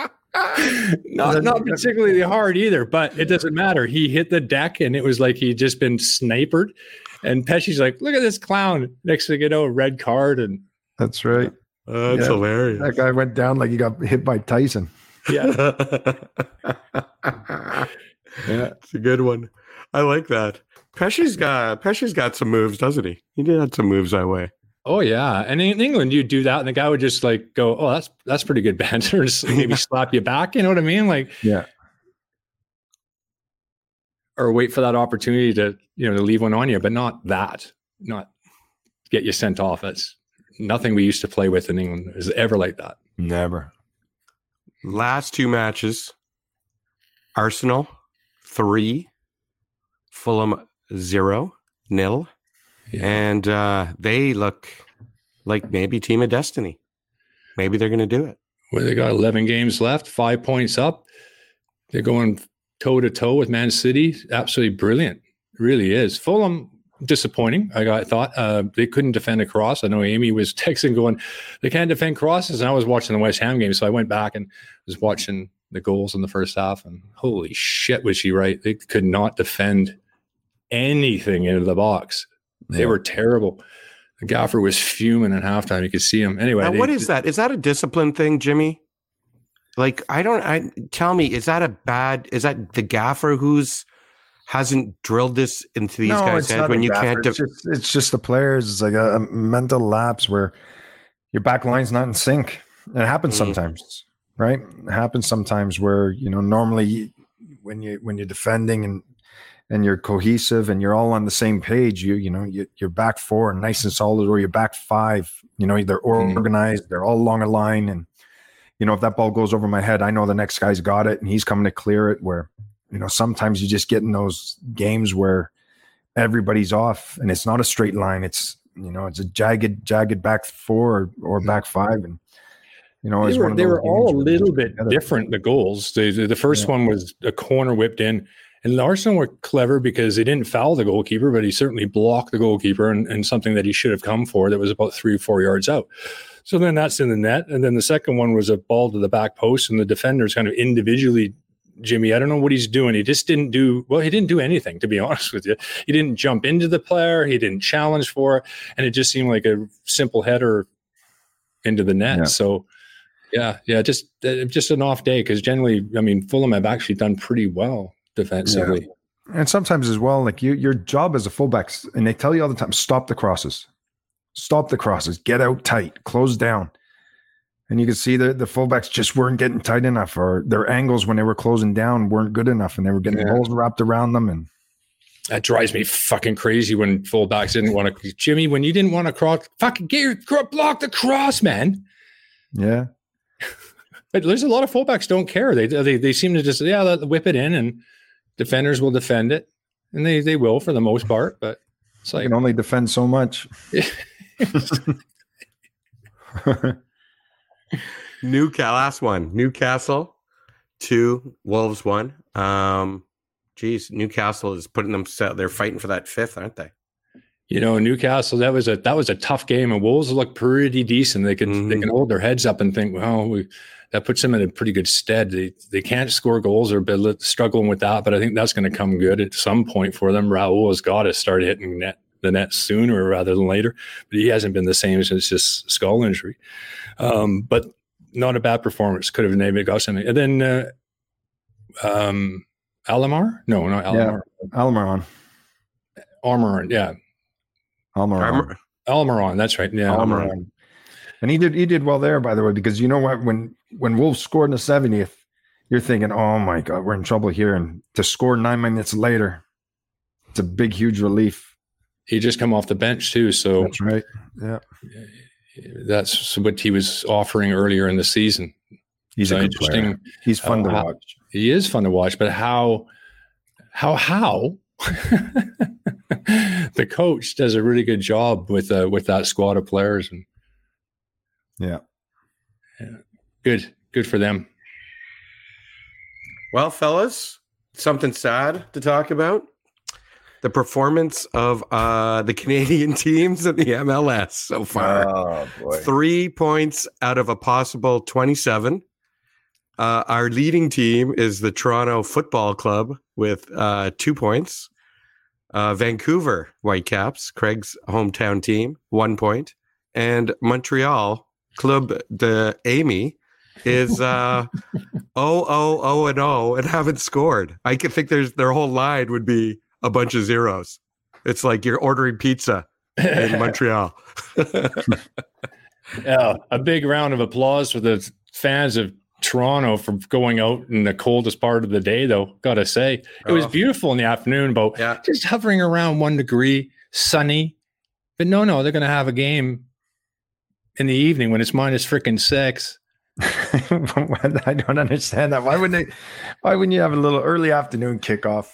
Not not particularly hard either, but it doesn't matter. He hit the deck and it was like he'd just been sniped. And Pesci's like, look at this clown. Next thing you know, red card. And That's right. Oh, that's Yeah. hilarious. That guy went down like he got hit by Tyson. Yeah, *laughs* yeah, it's a good one. I like that. Pesci's got Pesci's got some moves, doesn't he? He did have some moves that way. Oh yeah. And in England, you'd do that, and the guy would just like go, Oh, that's that's pretty good banter, *laughs* just maybe slap you back. You know what I mean? Like, Yeah. or wait for that opportunity to, you know, to leave one on you, but not that, not get you sent off. That's nothing we used to play with in England is ever like that. Never. Last two matches Arsenal three, Fulham zero, nil. And uh, they look like maybe team of destiny. Maybe they're going to do it. Well, they got 11 games left, five points up. They're going toe to toe with Man City. Absolutely brilliant. It really is. Fulham, disappointing. I got, thought uh, they couldn't defend a cross. I know Amy was *laughs* texting going, they can't defend crosses. And I was watching the West Ham game. So I went back and was watching the goals in the first half. And holy shit, was she right? They could not defend anything into the box. They Yeah. were terrible. The gaffer was fuming at halftime. You could see him. Anyway, Now, they- what is that? Is that a discipline thing, Jimmy? Like, I don't. I tell me, is that a bad? Is that the gaffer who's hasn't drilled this into these guys' heads when you can't? It's just, it's just the players. It's like a, a mental lapse where your back line's not in sync. And it happens Mhm. sometimes, right? It happens sometimes where you know normally when you when you're defending and and you're cohesive and you're all on the same page, you you know you, you're back four nice and solid, or you're back five. You know they're Mhm. organized, they're all along a line, and you know if that ball goes over my head, I know the next guy's got it and he's coming to clear it. Where you know sometimes you just get in those games where everybody's off and it's not a straight line it's you know it's a jagged jagged back four or, or back five and you know they one were, they were all a little bit together. different. The goals. The the, the first Yeah. one was a corner whipped in, and Arsenal were clever because they didn't foul the goalkeeper, but he certainly blocked the goalkeeper and, and something that he should have come for that was about three or four yards out. So then that's in the net, and then the second one was a ball to the back post, and the defenders kind of individually. Jimmy, I don't know what he's doing. He just didn't do well. He didn't do anything, to be *laughs* honest with you. He didn't jump into the player. He didn't challenge for it, and it just seemed like a simple header into the net. Yeah. So, yeah, yeah, just uh, just an off day because generally, I mean, Fulham have actually done pretty well defensively. And sometimes as well, like you, your job as a fullback, and they tell you all the time, stop the crosses, stop the crosses, get out tight, close down. And you could see that the fullbacks just weren't getting tight enough, or their angles when they were closing down weren't good enough, and they were getting Yeah. balls wrapped around them. And That drives me fucking crazy when fullbacks didn't want to. Jimmy, when you didn't want to cross, fucking get your block the cross, man. yeah, But there's a lot of fullbacks don't care. They they they seem to just yeah let, whip it in, and defenders will defend it, and they they will for the most part. But it's you can only defend so much. *laughs* *laughs* *laughs* Newcastle, last one. Newcastle, two. Wolves, one. Um, geez, Newcastle is putting themselves. They're fighting for that fifth, aren't they? you know Newcastle that was a that was a tough game, and Wolves look pretty decent. They can they Mhm. can hold their heads up and think, well, we, that puts them in a pretty good stead. They they can't score goals; a bit struggling with that, but I think that's going to come good at some point for them. Raul has got to start hitting net the net sooner rather than later, but he hasn't been the same since his skull injury. Um, but not a bad performance. Could have maybe got something. And then uh, um, Alamar? No, not Alamar. Almiron, Almiron, yeah. Almiron, Almiron, that's right. Yeah. Almiron. And he did he did well there, by the way, because you know what? When when Wolves scored in the 70th, you're thinking, oh my God, we're in trouble here. And to score nine minutes later, it's a big, huge relief. He just come off the bench too, so That's right. Yeah. that's what he was offering earlier in the season. He's So a good player. He's fun Uh, to how- watch. He is fun to watch, but how how how *laughs* the coach does a really good job with uh, with that squad of players and Yeah. good good for them. Well, fellas, something sad to talk about. The performance of uh, the Canadian *laughs* teams in the MLS so far. Oh boy. Three points out of a possible 27. Uh, our leading team is the Toronto Football Club with uh, two points. Uh, Vancouver Whitecaps, Craig's hometown team, one point. And Montreal Club de Amy is uh, *laughs* oh, oh, oh, and oh, and haven't scored. I could think there's their whole line would be a bunch of zeros. It's like you're ordering pizza in *laughs* Montreal. *laughs* Yeah, a big round of applause for the fans of Toronto for going out in the coldest part of the day, though. Gotta say, it was Oh. beautiful in the afternoon, but Yeah. just hovering around one degree, sunny. But no, no, they're gonna have a game in the evening when it's minus freaking six. *laughs* I don't understand that. Why wouldn't they? Why wouldn't you have a little early afternoon kickoff?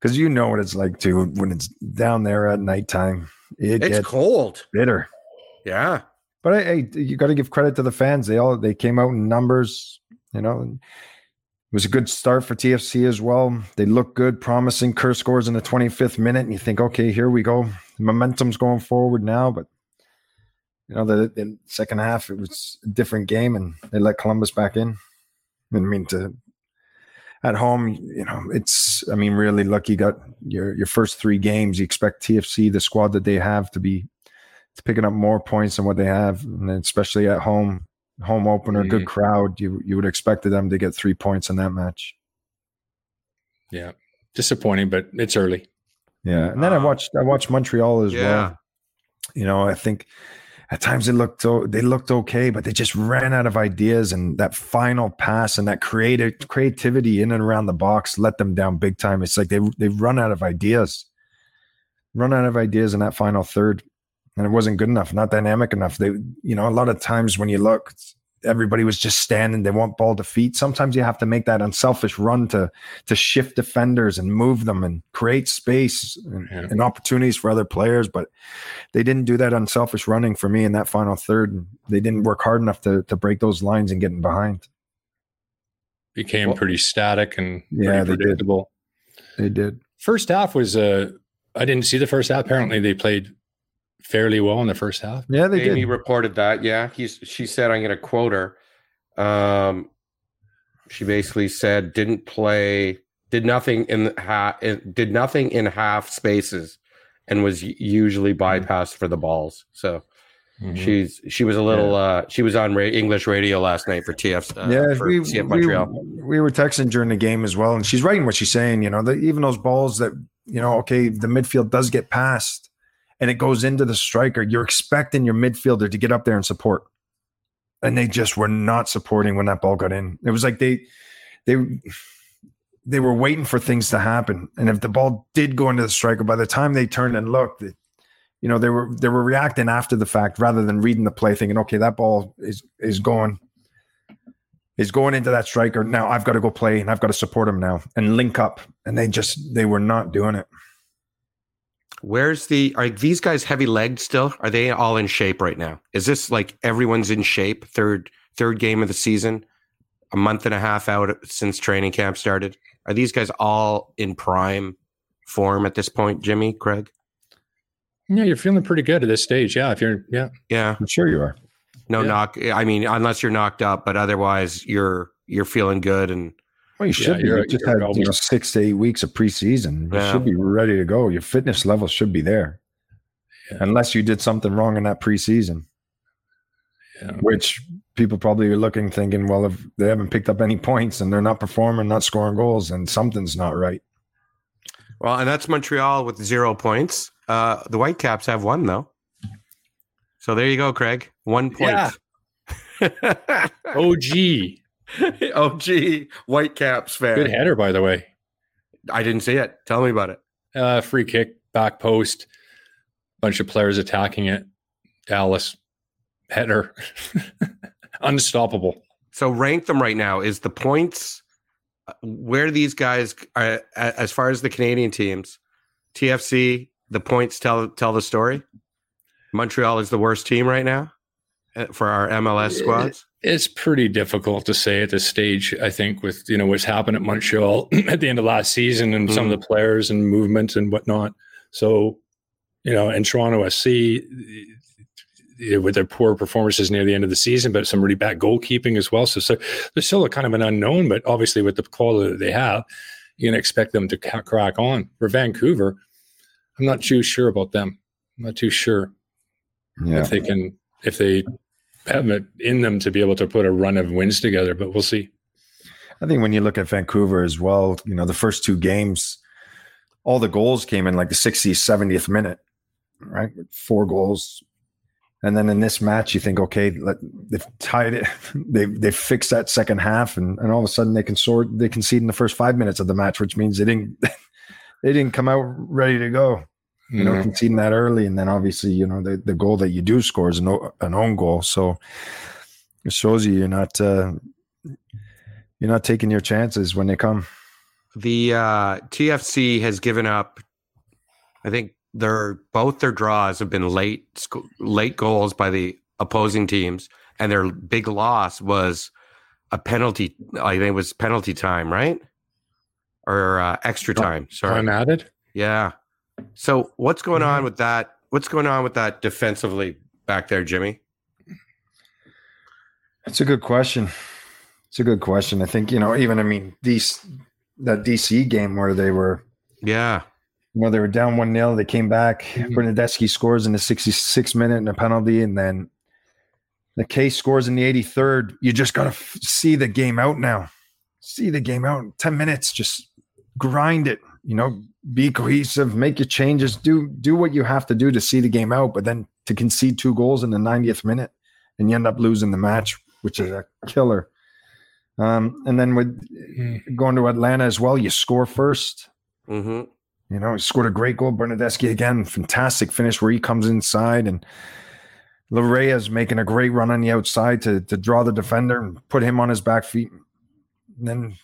Because you know what it's like to when it's down there at nighttime. It It's gets cold. bitter. Yeah. But hey, you got to give credit to the fans. They all they came out in numbers. You know, it was a good start for TFC as well. They look good, promising. Kerr scores in the 25th minute, and you think, okay, here we go. Momentum's going forward now. But you know, the, the second half it was a different game, and they let Columbus back in. I mean, to at home, you know, it's. I mean, really, look, you got your your first three games. You expect TFC, the squad that they have, to be to picking up more points than what they have, and then especially at home, home opener, good crowd. You you would expect them to get three points in that match. Yeah, disappointing, but it's early. Yeah, and then I Um, watched I watched Montreal as yeah. well. You know, I think at times they looked they looked okay, but they just ran out of ideas, and that final pass and that creative creativity in and around the box let them down big time. It's like they they run out of ideas, run out of ideas in that final third, and it wasn't good enough, not dynamic enough. They, you know, a lot of times when you look. Everybody was just standing. They want ball to feet. Sometimes you have to make that unselfish run to to shift defenders and move them and create space and, Yeah. and opportunities for other players. But they didn't do that unselfish running for me in that final third. And They didn't work hard enough to to break those lines and get in behind. Became Well- pretty static and Yeah, pretty they did. predictable. They did. First half was uh I didn't see the first half. Apparently they played fairly well in the first half. Yeah, they Amy did. reported that. Yeah, he's. She said, "I'm going to quote her." Um, she basically said, "Didn't play, did nothing in half, did nothing in half spaces, and was usually bypassed for the balls." So Mhm. She's she was a little uh she was on ra- English radio last night for TF uh, yeah, for we, CF we, Montreal. we were texting during the game as well, and she's writing what she's saying. You know, that even those balls that you know, okay, the midfield does get passed, and it goes into the striker. You're expecting your midfielder to get up there and support, and they just were not supporting when that ball got in. It was like they they they were waiting for things to happen, and if the ball did go into the striker, by the time they turned and looked, you know, they were they were reacting after the fact rather than reading the play, thinking, okay, that ball is is going is going into that striker. Now I've got to go play and I've got to support him now and link up. And they just they were not doing it. Where's the are these guys heavy legged still? Are they all in shape right now? Is this like everyone's in shape? Third third game of the season, a month and a half out since training camp started. Are these guys all in prime form at this point, Jimmy, Craig? Yeah, you're feeling pretty good at this stage. Yeah, if you're yeah. Yeah. I'm sure you are. No Yeah. knock. I mean, unless you're knocked up, but otherwise you're you're feeling good and Well, you Yeah, should be. you're- You just you're had you know six to eight weeks of preseason. You Yeah. should be ready to go. Your fitness level should be there, Yeah. unless you did something wrong in that preseason, Yeah. which people probably are looking, thinking, well, if they haven't picked up any points and they're not performing, not scoring goals, and something's not right. well, and that's Montreal with zero points. Uh the Whitecaps have one though. So there you go, Craig. One point. Yeah. *laughs* OG. *laughs* oh gee, Whitecaps fan. Good header, by the way. I didn't see it. Tell me about it. Uh, free kick, back post, bunch of players attacking it. Dallas header, *laughs* unstoppable. So rank them right now. Is the points uh, where these guys are as far as the Canadian teams? TFC, the points tell tell the story. Montreal is the worst team right now uh, for our MLS squads. It's pretty difficult to say at this stage. I think with you know what's happened at Montreal *clears throat* at the end of last season and some of the mm-hmm. players and movement and whatnot. So, you know, and Toronto FC with their poor performances near the end of the season, but some really bad goalkeeping as well. So, so they're still a kind of an unknown. But obviously, with the quality that they have, you can expect them to ca- crack on. For Vancouver, I'm not too sure about them. I'm not too sure Yeah. if they can if they have it in them to be able to put a run of wins together but we'll see I think when you look at Vancouver as well, you know, the first two games, all the goals came in like the 60th, 70th minute, right? Four goals. And then in this match, you think, okay, they've tied it. *laughs* They they fixed that second half, and, and all of a sudden they can sort they concede in the first five minutes of the match, which means they didn't *laughs* they didn't come out ready to go. You know, Mhm. conceding that early, and then obviously, you know, the, the goal that you do score is an, o- an own goal. So it shows you you're not uh, you're not taking your chances when they come. The uh, TFC has given up. I think their both their draws have been late sc- late goals by the opposing teams, and their big loss was a penalty. I think it was penalty time, right? Or uh, extra time. Sorry. time added Yeah. So what's going on with that? What's going on with that defensively back there, Jimmy? That's a good question. It's a good question. I think, you know, even I mean, these that DC game where they were, Yeah. you know, they were down one 0 they came back. Mhm. Bernardeschi scores in the 66th minute and a penalty, and then the case scores in the 83rd. You just gotta f- see the game out now. See the game out. in 10 minutes, just grind it. You know, be cohesive, make your changes, do do what you have to do to see the game out. But then to concede two goals in the 90th minute and you end up losing the match, which is a killer. Um, and then with going to Atlanta as well, you score first. Mm-hmm. You know, he scored a great goal. Bernardeschi again, fantastic finish where he comes inside and Laryea is making a great run on the outside to to draw the defender and put him on his back feet. And then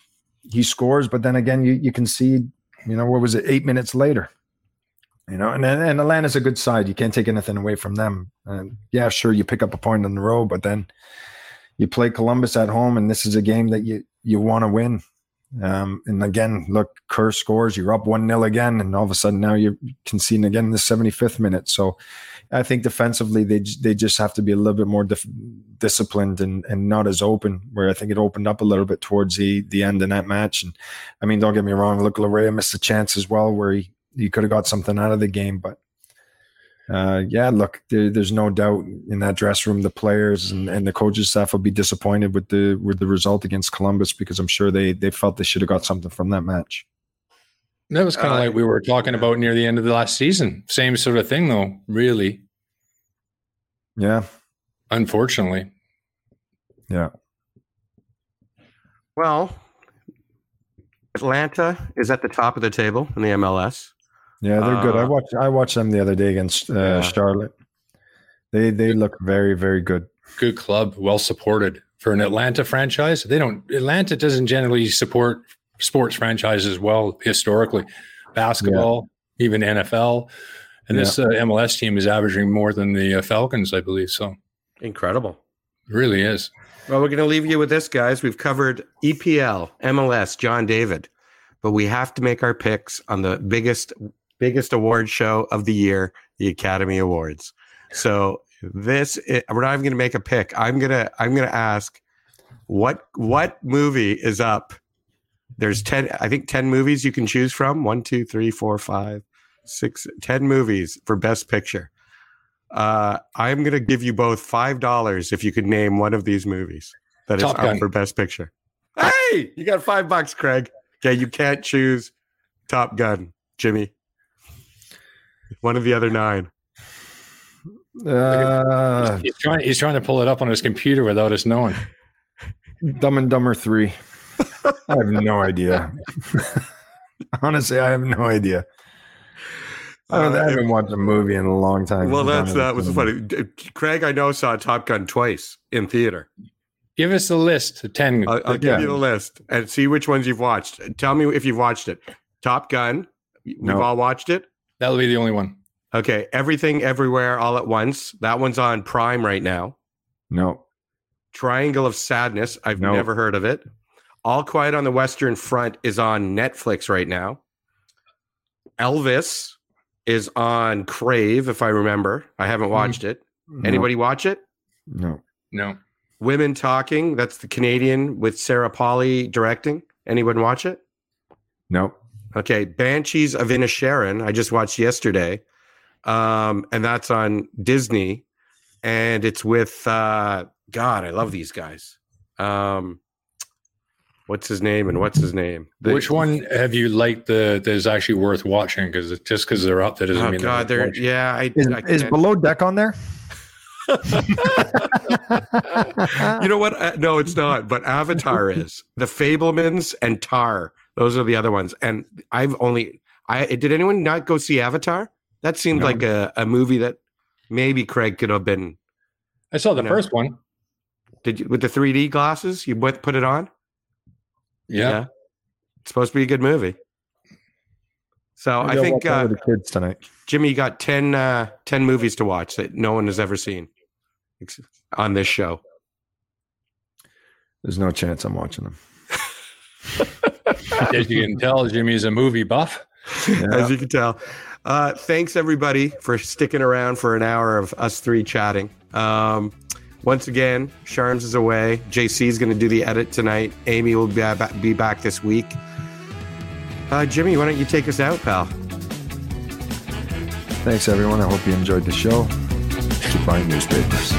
he scores, but then again, you you concede. You know, what was it? Eight minutes later. You know, and and Atlanta's a good side. You can't take anything away from them. And yeah, sure, you pick up a point on the road, but then you play Columbus at home, and this is a game that you you want to win. Um, and again, look, Kerr scores, you're up 1 0 again, and all of a sudden now you're conceding again in the 75th minute. So I think defensively, they they just have to be a little bit more dif- disciplined and, and not as open, where I think it opened up a little bit towards the, the end in that match. And I mean, don't get me wrong, look, Laryea missed a chance as well where he, he could have got something out of the game, but uh, yeah, look, there, there's no doubt in that dress room, the players and, and the coaches staff will be disappointed with the with the result against Columbus because I'm sure they they felt they should have got something from that match. That was kind of Uh, like we were talking about near the end of the last season. Same sort of thing, though. Really, Yeah, unfortunately. yeah. Well, Atlanta is at the top of the table in the MLS. Yeah, they're good. I Uh, watched I watched them the other day against uh, Yeah. Charlotte. They they look very very good. Good club, well supported for an Atlanta franchise. They don't. Atlanta doesn't generally support sports franchises well historically. Basketball, even NFL, and this uh, MLS team is averaging more than the uh, Falcons, I believe. So Incredible. it really is. Well, we're going to leave you with this, guys. We've covered EPL, MLS, John David, but we have to make our picks on the biggest biggest award show of the year, the Academy Awards. So this, i- we're not even going to make a pick. I'm gonna I'm gonna ask what what movie is up. There's ten, I think ten movies you can choose from. One, two, three, four, five, six, ten movies for Best Picture. Uh, I'm going to give you both five dollars if you could name one of these movies that is Top up Gun. for Best Picture. Hey, you got five bucks, Craig. Okay, you can't choose Top Gun, Jimmy. One of the other nine. Uh, He's trying. He's trying to pull it up on his computer without us knowing. Dumb and Dumber three. I have no idea. *laughs* Honestly, I have no idea. I, don't, I Uh, haven't watched a movie in a long time. Well, that's that was funny. Craig, I know saw Top Gun twice in theater. Give us a list. of Ten. I'll, I'll give Yeah. you the list and see which ones you've watched. Tell me if you've watched it. Top Gun, we've No. all watched it. That'll be the only one. Okay, Everything Everywhere All at Once. That one's on Prime right now. No, Triangle of Sadness. I've No. never heard of it. All Quiet on the Western Front is on Netflix right now. Elvis is on Crave, if I remember. I haven't watched it. no, Anybody watch it? No, No. Women Talking. That's the Canadian with Sarah Polley directing. Anyone watch it? no. Okay, Banshees of Inisherin. I just watched yesterday, um, and that's on Disney, and it's with uh, God. I love these guys. Um, what's his name and what's his name? The- Which one have you liked the that is actually worth watching? Because just because they're up, that doesn't Oh mean God, they're they're yeah. I, Is, I is Below Deck on there? *laughs* you know what? Uh, no, it's not. But Avatar *laughs* is the Fabelmans and Tar. Those are the other ones. And I've only. I did anyone not go see Avatar? That seemed No. like a, a movie that maybe Craig could have been. I saw the No. first one. Did you with the 3D glasses? You put put it on. Yeah. It's supposed to be a good movie. So Maybe I I'll think uh, the kids tonight. Jimmy got 10, uh, 10 movies to watch that no one has ever seen on this show. There's no chance I'm watching them. As you can tell, Jimmy's a movie buff. as you can tell. Uh, thanks everybody for sticking around for an hour of us three chatting. Um, once again, Sharms is away. JC is going to do the edit tonight. Amy will be, ba- be back this week. Uh, Jimmy, why don't you take us out, pal? Thanks, everyone. I hope you enjoyed the show. Keep buying newspapers.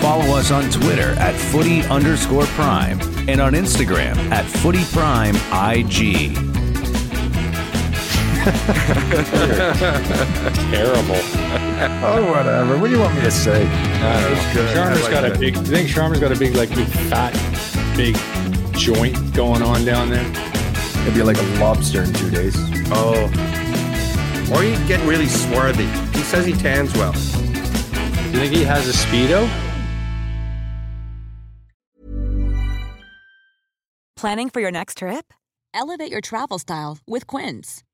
Follow us on Twitter at footy underscore prime and on Instagram at footy prime IG. Terrible. Oh, whatever. What do you want me to say? I was good. Sharma's I like got a that. big. You think Sharma's got a big, like, big fat, big joint going on down there? It'd be like a lobster in two days. Oh. Or you get really swarthy. He says he tans well. Do you think he has a speedo? Planning for your next trip? Elevate your travel style with Quince.